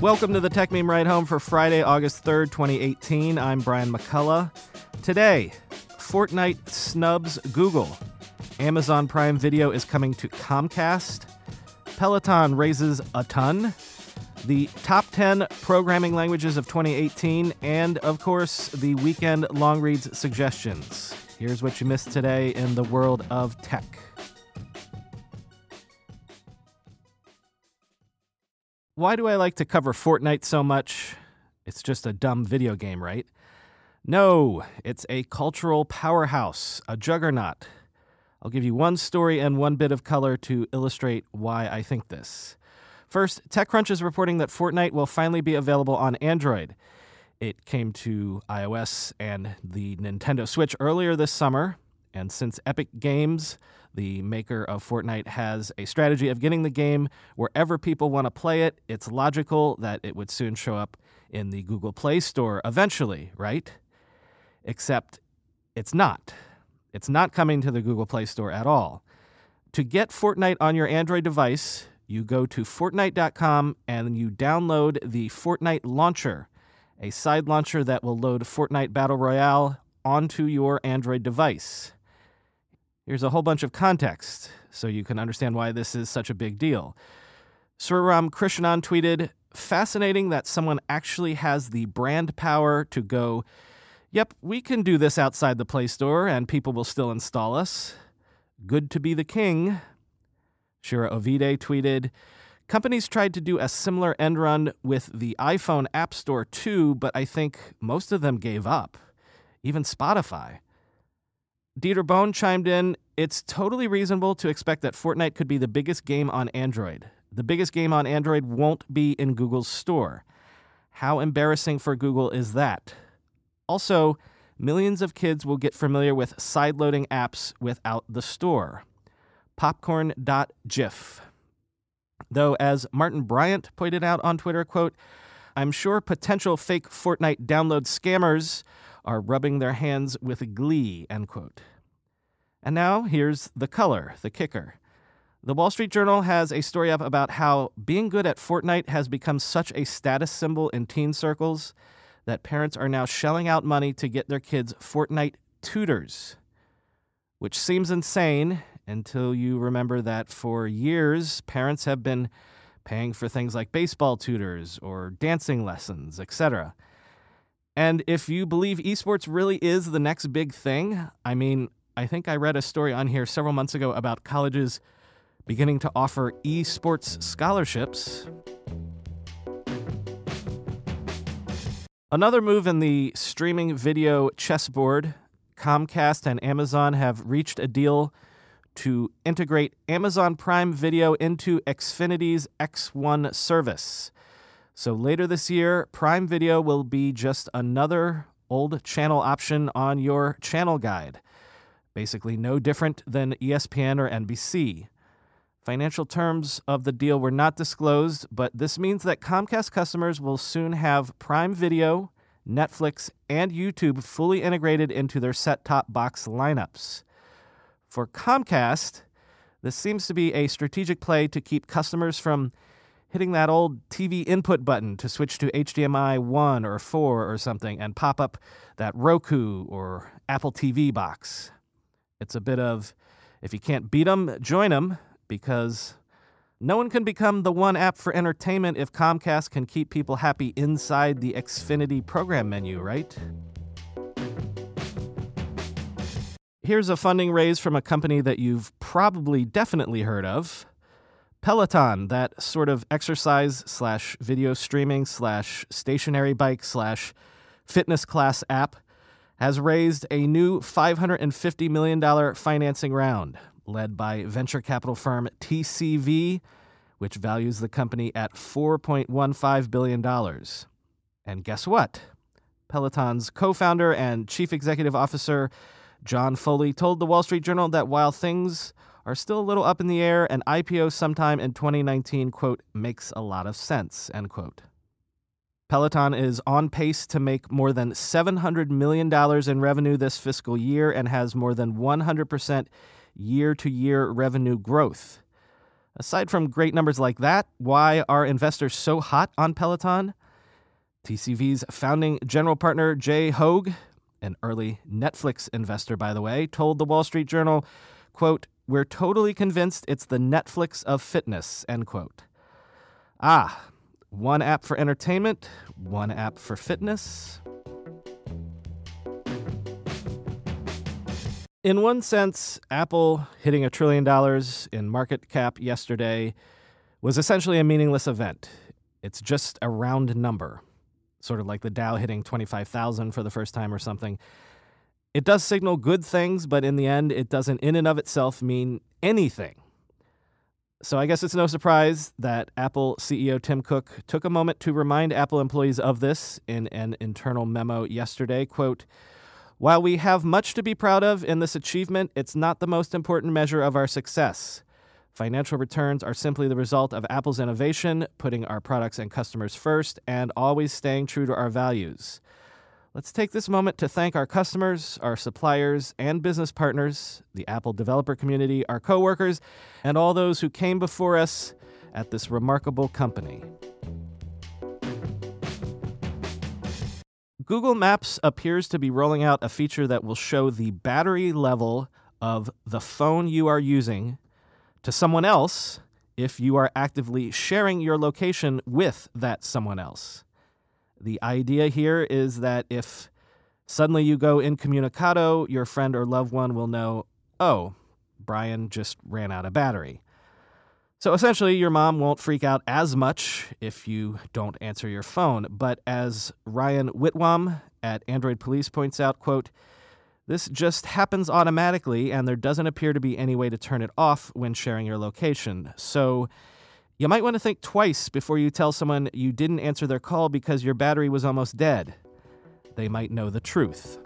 Welcome to the Techmeme Ride Home for Friday, August 3rd, 2018. I'm Brian McCullough. Today, Fortnite snubs Google. Amazon Prime Video is coming to Comcast. Peloton raises a ton. The top 10 programming languages of 2018, and of course, the weekend long reads suggestions. Here's what you missed today in the world of tech. Why do I like to cover Fortnite so much? It's just a dumb video game, right? No, it's a cultural powerhouse, a juggernaut. I'll give you one story and one bit of color to illustrate why I think this. First, TechCrunch is reporting that Fortnite will finally be available on Android. It came to iOS and the Nintendo Switch earlier this summer, and since Epic Games, the maker of Fortnite, has a strategy of getting the game wherever people want to play it, it's logical that it would soon show up in the Google Play Store eventually, right? Except it's not. It's not coming to the Google Play Store at all. To get Fortnite on your Android device, you go to Fortnite.com and you download the Fortnite Launcher, a side launcher that will load Fortnite Battle Royale onto your Android device. Here's a whole bunch of context so you can understand why this is such a big deal. Sriram Krishnan tweeted, Fascinating that someone actually has the brand power to go, Yep, we can do this outside the Play Store and people will still install us. Good to be the king. Shira Ovide tweeted, Companies tried to do a similar end run with the iPhone App Store too, but I think most of them gave up, even Spotify. Dieter Bohn chimed in, It's totally reasonable to expect that Fortnite could be the biggest game on Android. The biggest game on Android won't be in Google's store. How embarrassing for Google is that? Also, millions of kids will get familiar with sideloading apps without the store. Popcorn.gif. Though, as Martin Bryant pointed out on Twitter, quote, I'm sure potential fake Fortnite download scammers are rubbing their hands with glee, end quote. And now here's the color, the kicker. The Wall Street Journal has a story up about how being good at Fortnite has become such a status symbol in teen circles that parents are now shelling out money to get their kids Fortnite tutors, which seems insane until you remember that for years parents have been paying for things like baseball tutors or dancing lessons, etc. And if you believe esports really is the next big thing, I mean, I think I read a story on here several months ago about colleges beginning to offer esports scholarships. Another move in the streaming video chessboard Comcast and Amazon have reached a deal to integrate Amazon Prime Video into Xfinity's X1 service. So later this year, Prime Video will be just another old channel option on your channel guide. Basically, no different than ESPN or NBC. Financial terms of the deal were not disclosed, but this means that Comcast customers will soon have Prime Video, Netflix, and YouTube fully integrated into their set top box lineups. For Comcast, this seems to be a strategic play to keep customers from hitting that old TV input button to switch to HDMI 1 or 4 or something and pop up that Roku or Apple TV box. It's a bit of if you can't beat them, join them because no one can become the one app for entertainment if Comcast can keep people happy inside the Xfinity program menu, right? Here's a funding raise from a company that you've probably definitely heard of Peloton, that sort of exercise slash video streaming slash stationary bike slash fitness class app, has raised a new $550 million financing round led by venture capital firm TCV, which values the company at $4.15 billion. And guess what? Peloton's co founder and chief executive officer, John Foley, told the Wall Street Journal that while things are still a little up in the air, an IPO sometime in 2019, quote, makes a lot of sense, end quote. Peloton is on pace to make more than $700 million in revenue this fiscal year and has more than 100% year to year revenue growth. Aside from great numbers like that, why are investors so hot on Peloton? TCV's founding general partner Jay Hoag, an early Netflix investor by the way, told the Wall Street Journal, quote, "We're totally convinced it's the Netflix of fitness." End quote. Ah, one app for entertainment, one app for fitness. In one sense, Apple hitting a trillion dollars in market cap yesterday was essentially a meaningless event. It's just a round number, sort of like the Dow hitting 25,000 for the first time or something. It does signal good things, but in the end, it doesn't in and of itself mean anything. So I guess it's no surprise that Apple CEO Tim Cook took a moment to remind Apple employees of this in an internal memo yesterday. Quote, while we have much to be proud of in this achievement, it's not the most important measure of our success. Financial returns are simply the result of Apple's innovation, putting our products and customers first, and always staying true to our values. Let's take this moment to thank our customers, our suppliers, and business partners, the Apple developer community, our coworkers, and all those who came before us at this remarkable company. Google Maps appears to be rolling out a feature that will show the battery level of the phone you are using to someone else if you are actively sharing your location with that someone else. The idea here is that if suddenly you go incommunicado, your friend or loved one will know, oh, Brian just ran out of battery. So essentially, your mom won't freak out as much if you don't answer your phone. But as Ryan Whitwam at Android Police points out, quote, this just happens automatically, and there doesn't appear to be any way to turn it off when sharing your location. So you might want to think twice before you tell someone you didn't answer their call because your battery was almost dead. They might know the truth.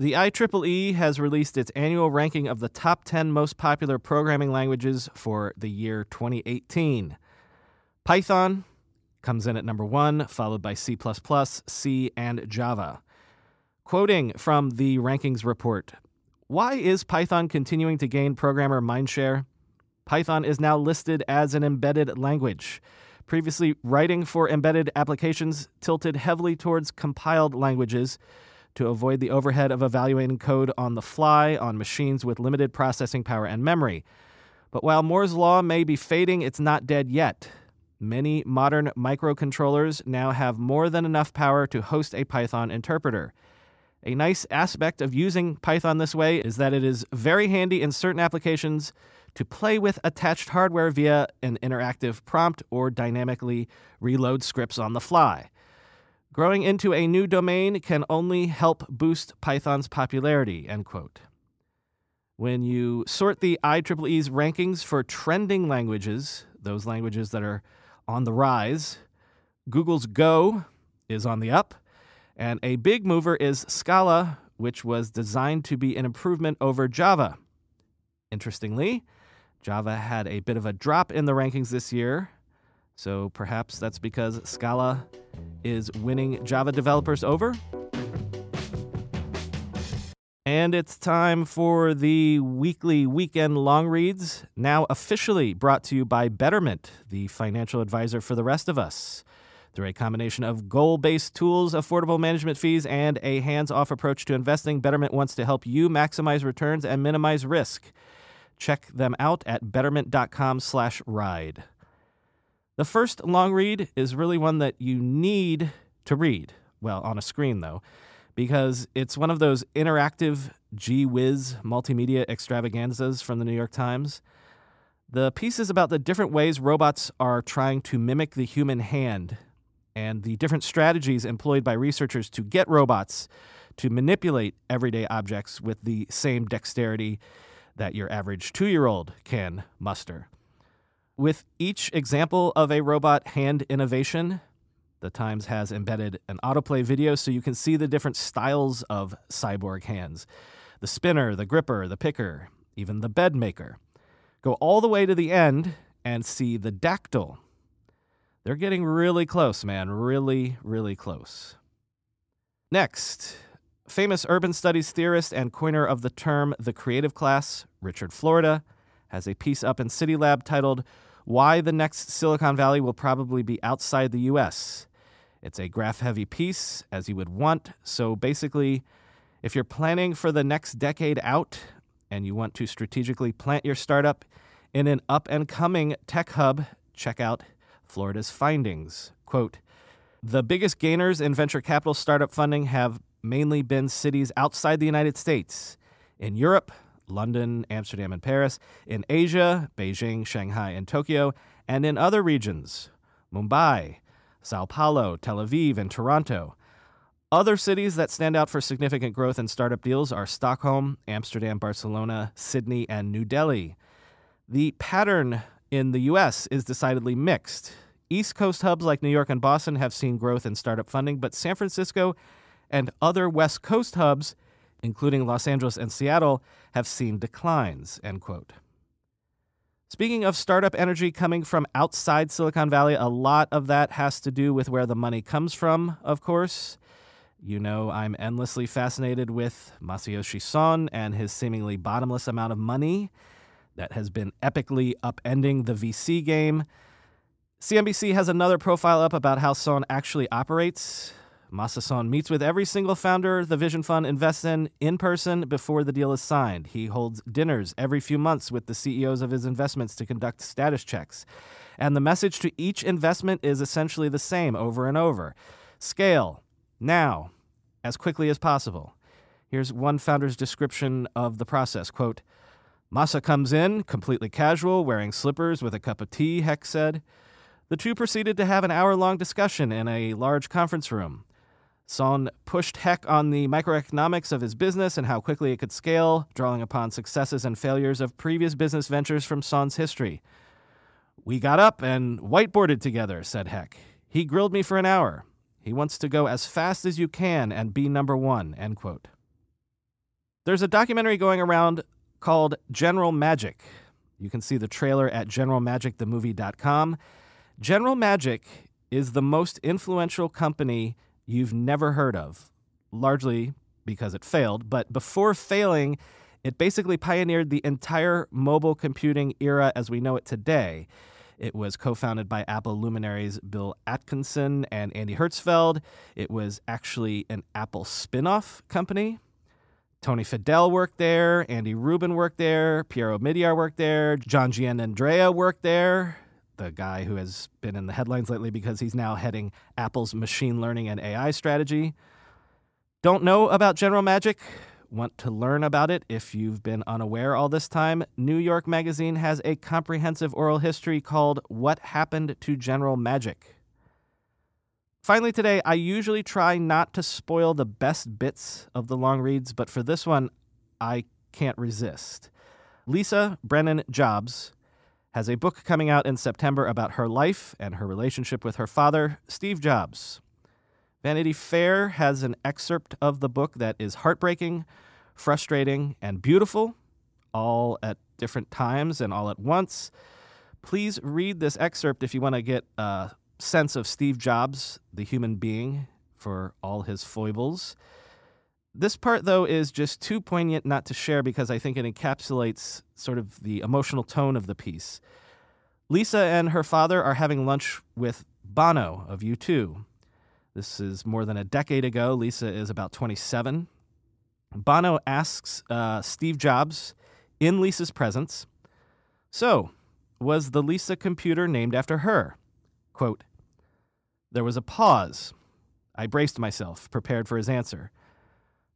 The IEEE has released its annual ranking of the top 10 most popular programming languages for the year 2018. Python comes in at number one, followed by C, C, and Java. Quoting from the rankings report Why is Python continuing to gain programmer mindshare? Python is now listed as an embedded language. Previously, writing for embedded applications tilted heavily towards compiled languages to avoid the overhead of evaluating code on the fly on machines with limited processing power and memory. But while Moore's Law may be fading, it's not dead yet. Many modern microcontrollers now have more than enough power to host a Python interpreter. A nice aspect of using Python this way is that it is very handy in certain applications to play with attached hardware via an interactive prompt or dynamically reload scripts on the fly. Growing into a new domain can only help boost Python's popularity, end quote. When you sort the IEEE's rankings for trending languages, those languages that are on the rise, Google's Go is on the up, and a big mover is Scala, which was designed to be an improvement over Java. Interestingly, Java had a bit of a drop in the rankings this year, so perhaps that's because Scala is winning Java developers over. And it's time for the weekly weekend long reads, now officially brought to you by Betterment, the financial advisor for the rest of us. Through a combination of goal based tools, affordable management fees, and a hands off approach to investing, Betterment wants to help you maximize returns and minimize risk. Check them out at betterment.com/slash ride. The first long read is really one that you need to read. Well, on a screen, though, because it's one of those interactive gee whiz multimedia extravaganzas from the New York Times. The piece is about the different ways robots are trying to mimic the human hand and the different strategies employed by researchers to get robots to manipulate everyday objects with the same dexterity that your average two year old can muster. With each example of a robot hand innovation, the Times has embedded an autoplay video so you can see the different styles of cyborg hands the spinner, the gripper, the picker, even the bed maker. Go all the way to the end and see the dactyl. They're getting really close, man. Really, really close. Next, famous urban studies theorist and coiner of the term the creative class, Richard Florida, has a piece up in CityLab titled Why the Next Silicon Valley Will Probably Be Outside the US. It's a graph heavy piece, as you would want. So basically, if you're planning for the next decade out and you want to strategically plant your startup in an up and coming tech hub, check out Florida's findings. Quote The biggest gainers in venture capital startup funding have mainly been cities outside the United States. In Europe, London, Amsterdam, and Paris, in Asia, Beijing, Shanghai, and Tokyo, and in other regions, Mumbai, Sao Paulo, Tel Aviv, and Toronto. Other cities that stand out for significant growth in startup deals are Stockholm, Amsterdam, Barcelona, Sydney, and New Delhi. The pattern in the US is decidedly mixed. East Coast hubs like New York and Boston have seen growth in startup funding, but San Francisco and other West Coast hubs including Los Angeles and Seattle, have seen declines, end quote. Speaking of startup energy coming from outside Silicon Valley, a lot of that has to do with where the money comes from, of course. You know, I'm endlessly fascinated with Masayoshi Son and his seemingly bottomless amount of money that has been epically upending the VC game. CNBC has another profile up about how Son actually operates. Masa-son meets with every single founder the Vision Fund invests in in person before the deal is signed. He holds dinners every few months with the CEOs of his investments to conduct status checks. And the message to each investment is essentially the same over and over scale, now, as quickly as possible. Here's one founder's description of the process quote, Masa comes in, completely casual, wearing slippers with a cup of tea, Heck said. The two proceeded to have an hour long discussion in a large conference room. Son pushed Heck on the microeconomics of his business and how quickly it could scale, drawing upon successes and failures of previous business ventures from Son's history. We got up and whiteboarded together, said Heck. He grilled me for an hour. He wants to go as fast as you can and be number one, end quote. There's a documentary going around called General Magic. You can see the trailer at generalmagicthemovie.com. General Magic is the most influential company you've never heard of, largely because it failed. But before failing, it basically pioneered the entire mobile computing era as we know it today. It was co founded by Apple luminaries Bill Atkinson and Andy Hertzfeld. It was actually an Apple spin off company. Tony Fadell worked there, Andy Rubin worked there, Pierre Omidyar worked there, John Giannandrea worked there the guy who has been in the headlines lately because he's now heading Apple's machine learning and AI strategy. Don't know about General Magic? Want to learn about it if you've been unaware all this time? New York Magazine has a comprehensive oral history called What Happened to General Magic. Finally, today, I usually try not to spoil the best bits of the long reads, but for this one, I can't resist. Lisa Brennan Jobs has a book coming out in September about her life and her relationship with her father, Steve Jobs. Vanity Fair has an excerpt of the book that is heartbreaking, frustrating, and beautiful, all at different times and all at once. Please read this excerpt if you want to get a sense of Steve Jobs, the human being, for all his foibles. This part, though, is just too poignant not to share because I think it encapsulates sort of the emotional tone of the piece. Lisa and her father are having lunch with Bono of U2. This is more than a decade ago. Lisa is about 27. Bono asks uh, Steve Jobs in Lisa's presence, So, was the Lisa computer named after her? Quote, There was a pause. I braced myself, prepared for his answer.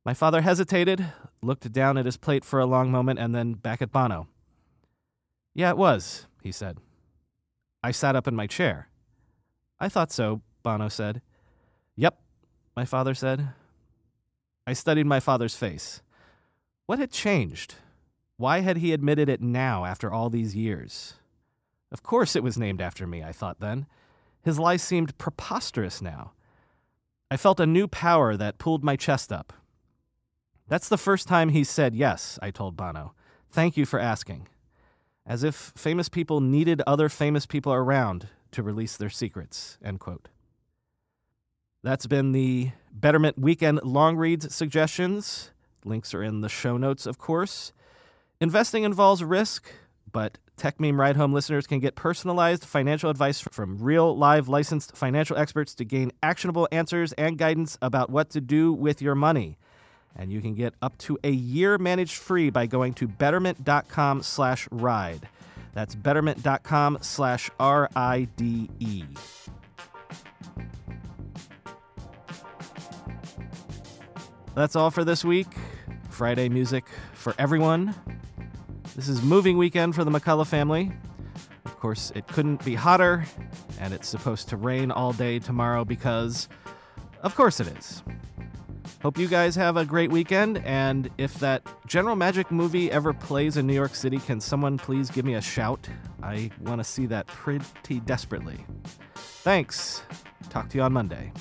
My father hesitated, looked down at his plate for a long moment, and then back at Bono. Yeah, it was, he said. I sat up in my chair. I thought so, Bono said. Yep, my father said. I studied my father's face. What had changed? Why had he admitted it now after all these years? Of course it was named after me, I thought then. His lie seemed preposterous now. I felt a new power that pulled my chest up, that's the first time he said yes, I told Bono. Thank you for asking. As if famous people needed other famous people around to release their secrets. End quote. That's been the Betterment weekend long reads suggestions. Links are in the show notes, of course. Investing involves risk, but Techmeme Ride Home listeners can get personalized financial advice from real, live, licensed financial experts to gain actionable answers and guidance about what to do with your money. And you can get up to a year managed free by going to betterment.com slash ride. That's betterment.com slash R I D E. That's all for this week. Friday music for everyone. This is moving weekend for the McCullough family. Of course, it couldn't be hotter, and it's supposed to rain all day tomorrow because, of course, it is. Hope you guys have a great weekend, and if that General Magic movie ever plays in New York City, can someone please give me a shout? I want to see that pretty desperately. Thanks. Talk to you on Monday.